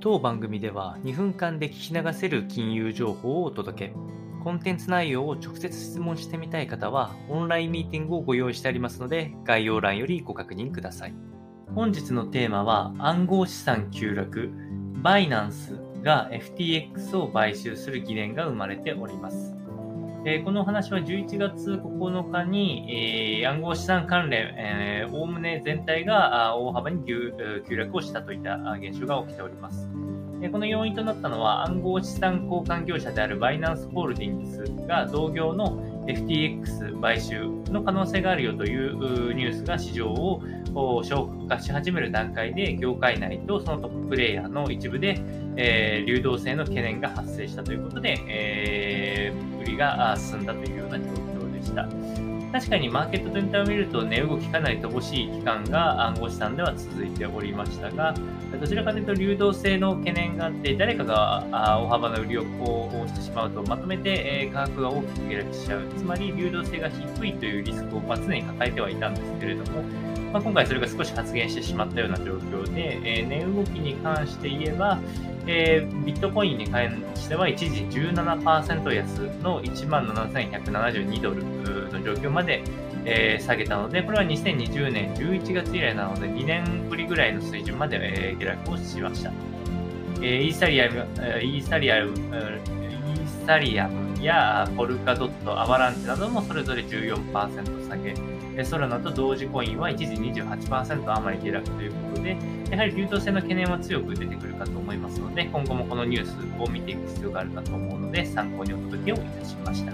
当番組では2分間で聞き流せる金融情報をお届け。コンテンツ内容を直接質問してみたい方は、オンラインミーティングをご用意してありますので、概要欄よりご確認ください。本日のテーマは、暗号資産急落、バイナンスが FTX を買収する疑念が生まれております。えこの話は11月9日に、えー、暗号資産関連、おおむね全体が大幅に急落をしたといった現象が起きております。この要因となったのは暗号資産交換業者であるバイナンスホールディングスが同業の FTX 買収の可能性があるよというニュースが市場を消化し始める段階で業界内とそのトッププレイヤーの一部で、え、流動性の懸念が発生したということで、え、が進んだというような状況でした。確かにマーケット全体を見ると値動きかなり乏しい期間が暗号資産では続いておりましたが、どちらかというと流動性の懸念があって、誰かが大幅な売りをこうしてしまうと、まとめて価格が大きく下落しちゃう。つまり流動性が低いというリスクを常に抱えてはいたんですけれども、まあ、今回それが少し発現してしまったような状況で、えー、値動きに関して言えば、えー、ビットコインに関しては一時17%安の17,172ドルの状況まで、えー、下げたので、これは2020年11月以来なので2年ぶりぐらいの水準まで、えー、下落をしました。えー、イーサリアム、イーサリアム、イーサリアムやポルカドット、アバランチなどもそれぞれ14%下げ、ソラナと同時コインは一時28%余り下落ということで、やはり流動性の懸念は強く出てくるかと思いますので、今後もこのニュースを見ていく必要があるかと思うので、参考にお届けをいたしました。